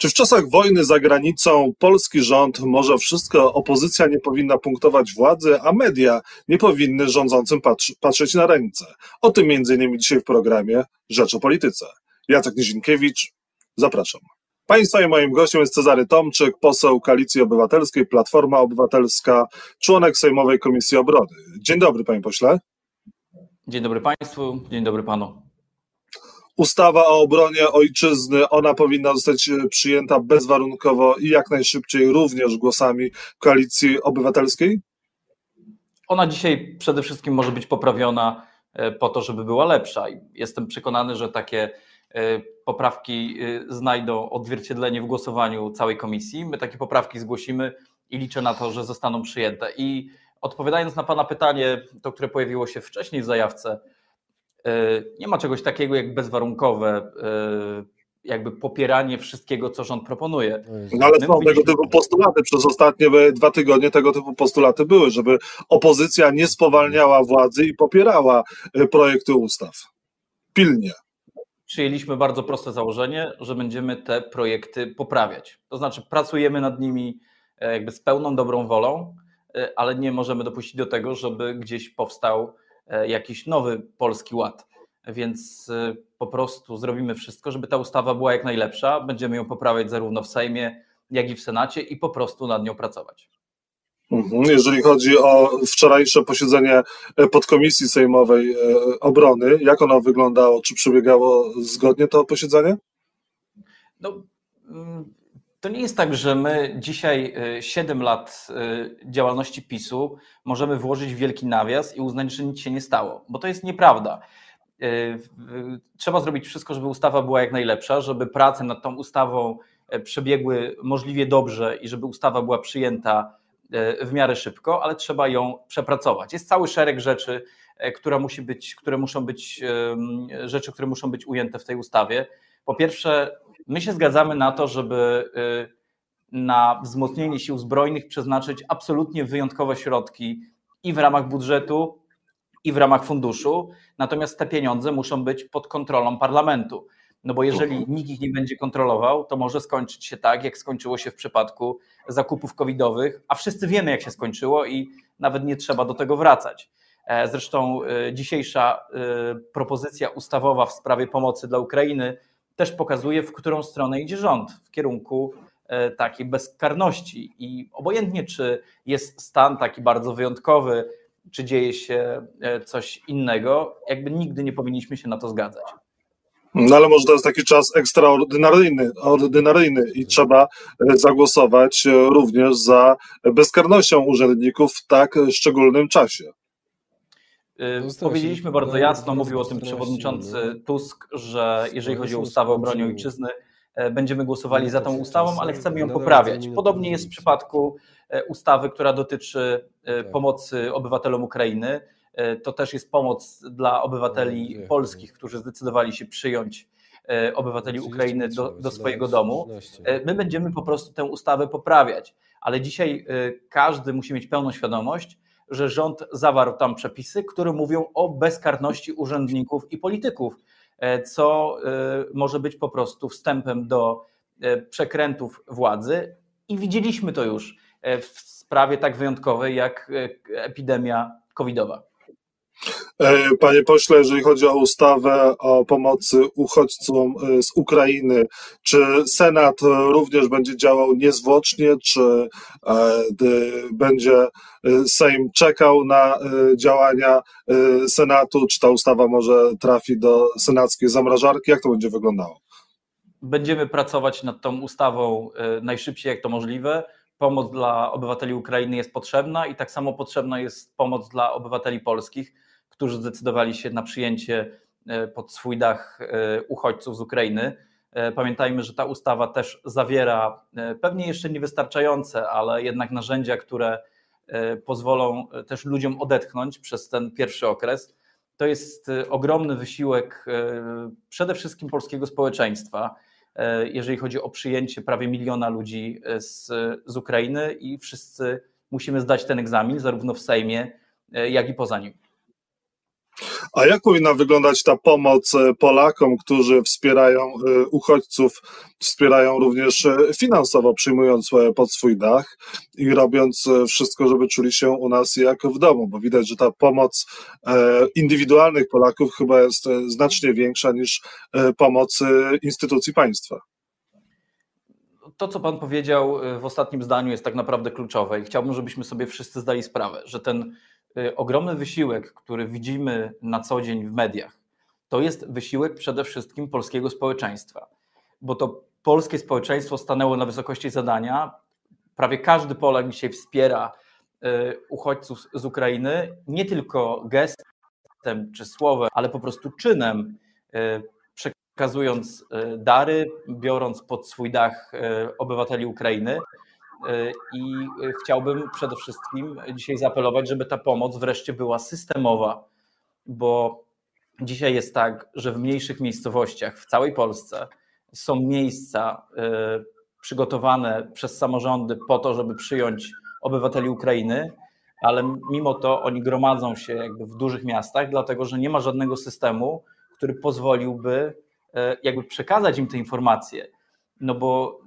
Czy w czasach wojny za granicą polski rząd może wszystko, opozycja nie powinna punktować władzy, a media nie powinny rządzącym patrzy, patrzeć na ręce? O tym innymi dzisiaj w programie Rzecz o Polityce. Jacek Nizinkiewicz, zapraszam. Państwa i moim gościem jest Cezary Tomczyk, poseł Koalicji Obywatelskiej, Platforma Obywatelska, członek Sejmowej Komisji Obrony. Dzień dobry, panie pośle. Dzień dobry państwu, dzień dobry panu ustawa o obronie ojczyzny, ona powinna zostać e, przyjęta bezwarunkowo i jak najszybciej, również głosami Koalicji Obywatelskiej? Ona dzisiaj przede wszystkim może być poprawiona e, po to, żeby była lepsza. Jestem przekonany, że takie e, poprawki znajdą odzwierciedlenie w głosowaniu całej komisji. My takie poprawki zgłosimy i liczę na to, że zostaną przyjęte. I odpowiadając na Pana pytanie, to które pojawiło się wcześniej w zajawce, nie ma czegoś takiego jak bezwarunkowe e, jakby popieranie wszystkiego, co rząd proponuje. No ale są tego typu postulaty. Przez ostatnie dwa tygodnie tego typu postulaty były, żeby opozycja nie spowalniała władzy i popierała e, projekty ustaw. Pilnie. Przyjęliśmy bardzo proste założenie, że będziemy te projekty poprawiać. To znaczy pracujemy nad nimi jakby z pełną dobrą wolą, ale nie możemy dopuścić do tego, żeby gdzieś powstał E, jakiś nowy polski ład. Więc e, po prostu zrobimy wszystko, żeby ta ustawa była jak najlepsza. Będziemy ją poprawiać zarówno w Sejmie, jak i w Senacie i po prostu nad nią pracować. Mhm. Jeżeli chodzi o wczorajsze posiedzenie e, podkomisji sejmowej obrony, jak ono wyglądało? Czy przebiegało zgodnie to posiedzenie? No, mm, to nie jest tak, że my dzisiaj 7 y, lat y, działalności PiSu możemy włożyć w wielki nawias i uznać, że nic się nie stało, bo to jest nieprawda. Y, trzeba zrobić wszystko, żeby ustawa była jak najlepsza, żeby prace nad tą ustawą e, przebiegły możliwie dobrze i żeby ustawa była przyjęta e, w miarę szybko, ale trzeba ją przepracować. Jest cały szereg rzeczy, e, które, musi być, które muszą być rzeczy, które muszą być ujęte w tej ustawie. Po pierwsze, My się zgadzamy na to, żeby y, na wzmocnienie sił zbrojnych przeznaczyć absolutnie wyjątkowe środki i w ramach budżetu, i w ramach funduszu. Natomiast te pieniądze muszą być pod kontrolą parlamentu. No bo jeżeli mhm. nikt ich nie będzie kontrolował, to może skończyć się tak, jak skończyło się w przypadku zakupów covidowych, a wszyscy wiemy, jak się skończyło i nawet nie trzeba do tego wracać. E, zresztą y, dzisiejsza y, propozycja ustawowa w sprawie pomocy dla Ukrainy też pokazuje, w którą stronę idzie rząd, w kierunku e, takiej bezkarności. I obojętnie, czy jest stan taki bardzo wyjątkowy, czy dzieje się e, coś innego, jakby nigdy nie powinniśmy się na to zgadzać. No ale może to jest taki czas ekstraordynaryjny ordynaryjny i trzeba e, zagłosować również za bezkarnością urzędników w tak szczególnym czasie. Y, powiedzieliśmy bardzo jasno, mówił o tym przewodniczący Tusk, że jeżeli chodzi o ustawę o broni ojczyzny, e, będziemy głosowali za tą ustawą, ale chcemy ją poprawiać. Podobnie jest w przypadku e, ustawy, która dotyczy e, tak. pomocy obywatelom Ukrainy. To też jest pomoc dla obywateli polskich, którzy zdecydowali się przyjąć obywateli Ukrainy do, do swojego domu. My będziemy po prostu tę ustawę poprawiać, ale dzisiaj każdy musi mieć pełną świadomość, że rząd zawarł tam przepisy, które mówią o bezkarności urzędników i polityków, e, co e, może być po prostu wstępem do e, przekrętów władzy. I widzieliśmy to już w sprawie tak wyjątkowej jak epidemia covidowa. E, panie pośle, jeżeli chodzi o ustawę o pomocy uchodźcom e, z Ukrainy, czy Senat również będzie działał niezwłocznie, czy e, będzie Sejm czekał na działania Senatu, czy ta ustawa może trafi do senackiej zamrażarki? Jak to będzie wyglądało? Będziemy pracować nad tą ustawą najszybciej jak to możliwe. Pomoc dla obywateli Ukrainy jest potrzebna i tak samo potrzebna jest pomoc dla obywateli polskich którzy zdecydowali się na przyjęcie e, pod swój dach e, uchodźców z Ukrainy. E, pamiętajmy, że ta ustawa też zawiera pewnie jeszcze niewystarczające, ale jednak narzędzia, które pozwolą też ludziom odetchnąć przez ten pierwszy okres. To jest ogromny wysiłek przede wszystkim polskiego społeczeństwa, jeżeli chodzi o przyjęcie prawie miliona ludzi z, z Ukrainy i wszyscy musimy zdać ten egzamin, zarówno w Sejmie, jak i poza nim. A jak powinna wyglądać ta pomoc e, Polakom, którzy wspierają e, uchodźców, wspierają również e, finansowo, przyjmując pod swój dach i robiąc wszystko, żeby czuli się u nas jak w domu? Bo widać, że ta pomoc indywidualnych Polaków chyba jest znacznie większa niż pomoc instytucji państwa. To, co Pan powiedział w ostatnim zdaniu, jest tak naprawdę kluczowe i chciałbym, żebyśmy sobie wszyscy zdali sprawę, że ten ogromny wysiłek, który widzimy na co dzień w mediach, to jest wysiłek przede wszystkim polskiego społeczeństwa, bo to polskie społeczeństwo stanęło na wysokości zadania. Prawie każdy Polak dzisiaj wspiera y, uchodźców z Ukrainy, nie tylko gestem czy słowem, ale po prostu czynem, y, przekazując dary, biorąc pod swój dach obywateli Ukrainy. E, I e, chciałbym przede wszystkim dzisiaj zaapelować, żeby ta pomoc wreszcie była systemowa, bo dzisiaj jest tak, że w mniejszych miejscowościach w całej Polsce są miejsca e, przygotowane przez samorządy po to, żeby przyjąć obywateli Ukrainy, ale mimo to oni gromadzą się jakby w dużych miastach, dlatego że nie ma żadnego systemu, który pozwoliłby jakby przekazać im te informacje. No bo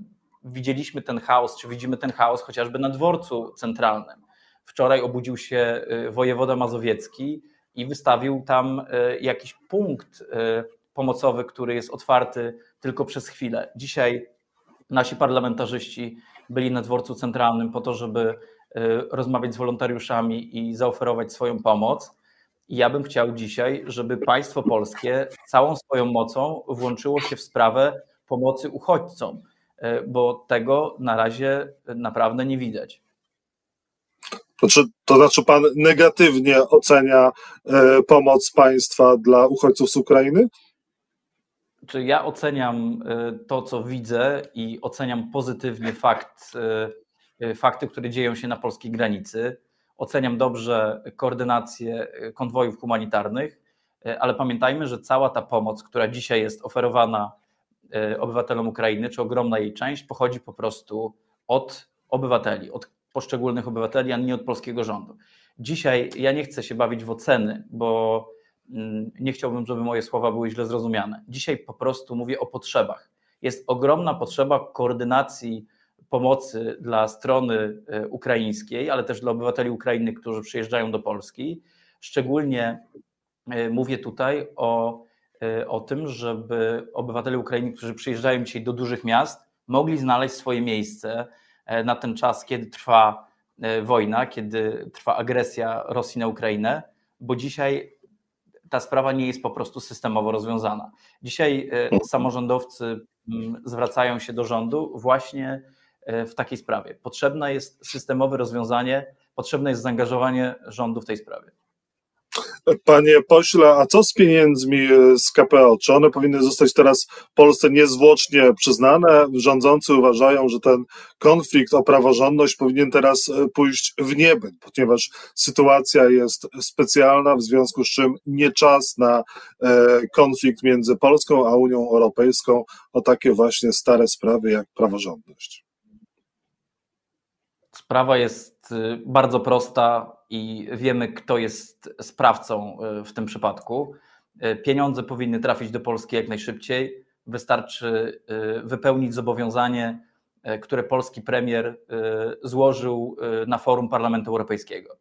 widzieliśmy ten chaos, czy widzimy ten chaos chociażby na dworcu centralnym. Wczoraj obudził się y, wojewoda mazowiecki i wystawił tam y, jakiś punkt y, pomocowy, który jest otwarty tylko przez chwilę. Dzisiaj nasi parlamentarzyści byli na dworcu centralnym po to, żeby rozmawiać z wolontariuszami i zaoferować swoją pomoc. I ja bym chciał dzisiaj, żeby państwo polskie całą swoją mocą włączyło się w sprawę pomocy uchodźcom bo tego na razie naprawdę nie widać. To, czy, to znaczy, pan negatywnie ocenia e, pomoc państwa dla uchodźców z Ukrainy? Czy ja oceniam e, to, co widzę i oceniam pozytywnie fakt, fakty, które dzieją się na polskiej granicy. Oceniam dobrze koordynację konwojów humanitarnych, ale pamiętajmy, że cała ta pomoc, która dzisiaj jest oferowana E, obywatelom Ukrainy, czy ogromna jej część pochodzi po prostu od obywateli, od poszczególnych obywateli, a nie od polskiego rządu. Dzisiaj ja nie chcę się bawić w oceny, bo mm, nie chciałbym, żeby moje słowa były źle zrozumiane. Dzisiaj po prostu mówię o potrzebach. Jest ogromna potrzeba koordynacji pomocy dla strony e, ukraińskiej, ale też dla obywateli Ukrainy, którzy przyjeżdżają do Polski. Szczególnie e, mówię tutaj o o tym, żeby obywatele Ukrainy, którzy przyjeżdżają dzisiaj do dużych miast, mogli znaleźć swoje miejsce e, na ten czas, kiedy trwa e, wojna, kiedy trwa agresja Rosji na Ukrainę, bo dzisiaj ta sprawa nie jest po prostu systemowo rozwiązana. Dzisiaj e, samorządowcy mm, zwracają się do rządu właśnie w takiej sprawie. Potrzebne jest systemowe rozwiązanie, potrzebne jest zaangażowanie rządu w tej sprawie. Panie pośle, a co z pieniędzmi e, z KPO? Czy one powinny zostać teraz Polsce niezwłocznie przyznane? Rządzący uważają, że ten konflikt o praworządność powinien teraz e, pójść w niebyt, ponieważ sytuacja jest specjalna, w związku z czym nie czas na e, konflikt między Polską a Unią Europejską o takie właśnie stare sprawy jak praworządność. Sprawa jest y, bardzo prosta i wiemy, kto jest sprawcą y, w tym przypadku. Y, pieniądze powinny trafić do Polski jak najszybciej. Wystarczy wypełnić zobowiązanie, które polski premier złożył na forum Parlamentu Europejskiego.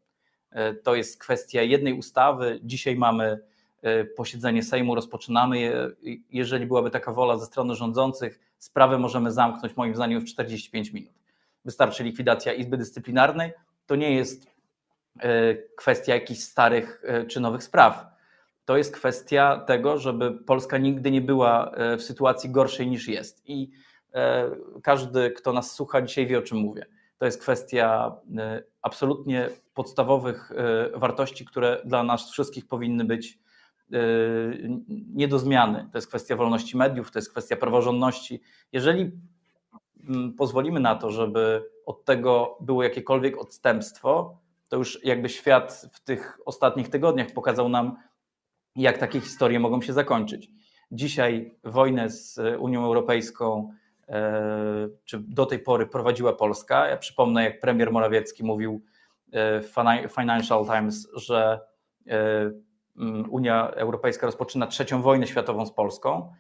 To jest kwestia jednej ustawy. Dzisiaj mamy posiedzenie Sejmu, rozpoczynamy je. Jeżeli byłaby taka wola ze strony rządzących, sprawę możemy zamknąć moim zdaniem w 45 minut wystarczy likwidacja Izby Dyscyplinarnej. To nie jest e, kwestia jakichś starych e, czy nowych spraw. To jest kwestia tego, żeby Polska nigdy nie była e, w sytuacji gorszej niż jest. I każdy, kto nas słucha, dzisiaj wie, o czym mówię. To jest kwestia absolutnie podstawowych wartości, które dla nas wszystkich powinny być nie do zmiany. To jest kwestia wolności mediów, to jest kwestia praworządności. Jeżeli pozwolimy na to, żeby od tego było jakiekolwiek odstępstwo, to już jakby świat w tych ostatnich tygodniach pokazał nam, jak takie historie mogą się zakończyć. Dzisiaj wojnę z Unią Europejską, e, czy do tej pory prowadziła Polska. Ja przypomnę, jak premier Morawiecki mówił e, w Financial Times, że e, mm, Unia Europejska rozpoczyna trzecią wojnę światową z Polską,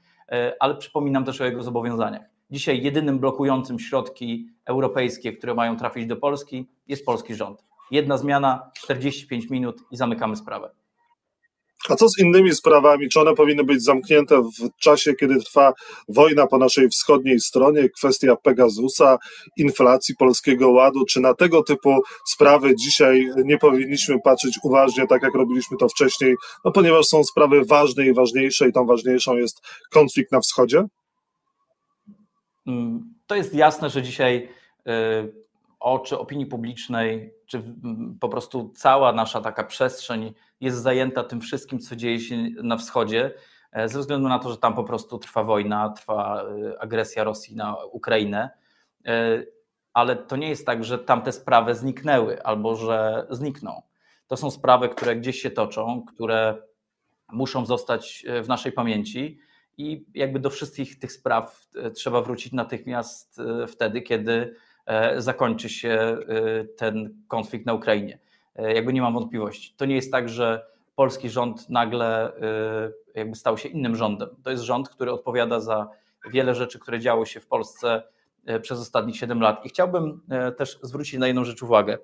ale przypominam też o jego zobowiązaniach. Dzisiaj jedynym blokującym środki europejskie, które mają trafić do Polski, jest polski rząd. Jedna zmiana, 45 minut i zamykamy sprawę. A co z innymi sprawami? Czy one powinny być zamknięte w czasie, kiedy trwa wojna po naszej wschodniej stronie? Kwestia Pegasusa, inflacji Polskiego Ładu. Czy na tego typu sprawy dzisiaj nie powinniśmy patrzeć uważnie, tak jak robiliśmy to wcześniej? No ponieważ są sprawy ważne i ważniejsze, i tą ważniejszą jest konflikt na wschodzie? Mm, to jest jasne, że dzisiaj y, oczy opinii publicznej, czy po prostu cała nasza taka przestrzeń jest zajęta tym wszystkim, co dzieje się na wschodzie, e, ze względu na to, że tam po prostu trwa wojna, trwa e, agresja Rosji na Ukrainę. E, ale to nie jest tak, że tamte sprawy zniknęły albo że znikną. To są sprawy, które gdzieś się toczą, które muszą zostać w naszej pamięci i jakby do wszystkich tych spraw trzeba wrócić natychmiast wtedy, kiedy zakończy się ten konflikt na Ukrainie. E, jakby nie mam wątpliwości. To nie jest tak, że polski rząd nagle e, jakby stał się innym rządem. To jest rząd, który odpowiada za wiele rzeczy, które działy się w Polsce e, przez ostatnich 7 lat. I chciałbym też zwrócić na jedną rzecz uwagę.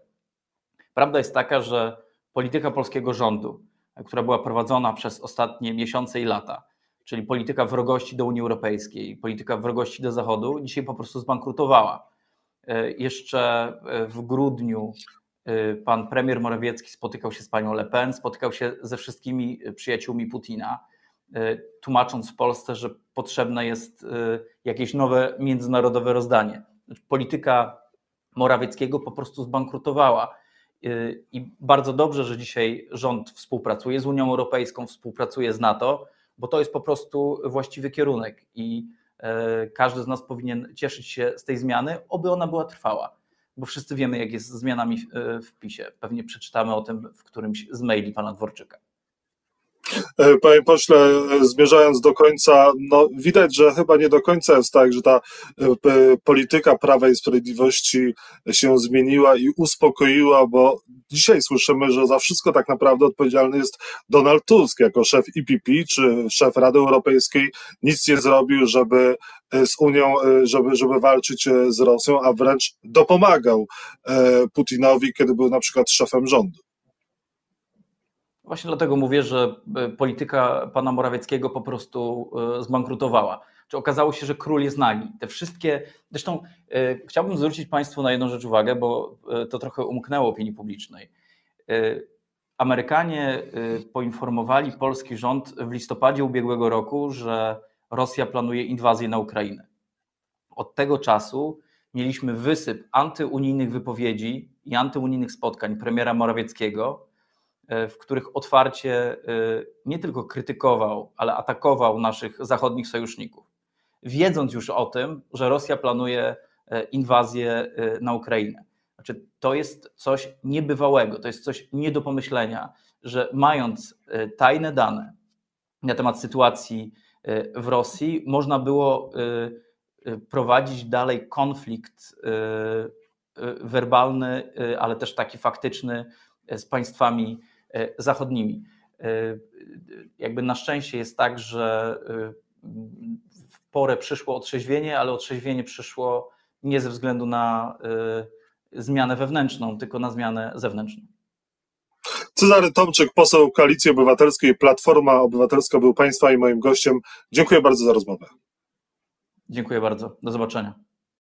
Prawda jest taka, że polityka polskiego rządu, która była prowadzona przez ostatnie miesiące i lata, czyli polityka wrogości do Unii Europejskiej, polityka wrogości do Zachodu, dzisiaj po prostu zbankrutowała. Jeszcze w grudniu Y, pan premier Morawiecki spotykał się z panią Le Pen, spotykał się ze wszystkimi przyjaciółmi Putina, tłumacząc w Polsce, że potrzebne jest jakieś nowe międzynarodowe rozdanie. Znaczy, polityka Morawieckiego po prostu zbankrutowała. I bardzo dobrze, że dzisiaj rząd współpracuje z Unią Europejską, współpracuje z NATO, bo to jest po prostu właściwy kierunek i każdy z nas powinien cieszyć się z tej zmiany, oby ona była trwała bo wszyscy wiemy, jak jest z zmianami w, e, PiSie. Pewnie przeczytamy o tym w którymś z maili pana Dworczyka. E, panie pośle, e, zmierzając do końca, no widać, że chyba nie do końca jest tak, że ta polityka Prawa i Sprawiedliwości się zmieniła i uspokoiła, bo dzisiaj słyszymy, że za wszystko tak naprawdę odpowiedzialny jest Donald Tusk jako szef IPP czy szef Rady Europejskiej. Nic nie zrobił, żeby E, z Unią, e, żeby, żeby walczyć e, z Rosją, a wręcz dopomagał Putinowi, kiedy był na przykład szefem rządu. Właśnie dlatego mówię, że polityka pana Morawieckiego po prostu zbankrutowała. Czy okazało się, że król jest nagi? Te wszystkie. Zresztą chciałbym zwrócić Państwu na jedną rzecz uwagę, bo to trochę umknęło opinii publicznej. Amerykanie poinformowali polski rząd w listopadzie ubiegłego roku, że Rosja planuje inwazję na Ukrainę. Od tego czasu mieliśmy wysyp antyunijnych wypowiedzi i antyunijnych spotkań premiera Morawieckiego, e, w których otwarcie e, nie tylko krytykował, ale atakował naszych zachodnich sojuszników. Wiedząc już o tym, że Rosja planuje e, inwazję na Ukrainę. Znaczy, to jest coś niebywałego, to jest coś nie do pomyślenia, że mając tajne dane na temat sytuacji w Rosji, można było prowadzić dalej konflikt werbalny, ale też taki faktyczny z państwami zachodnimi. Jakby na szczęście jest tak, że w porę przyszło otrzeźwienie, ale otrzeźwienie przyszło nie ze względu na zmianę wewnętrzną, tylko na zmianę zewnętrzną. Cezary Tomczyk, poseł Koalicji Obywatelskiej, Platforma Obywatelska był Państwa i moim gościem. Dziękuję bardzo za rozmowę. Dziękuję bardzo. Do zobaczenia.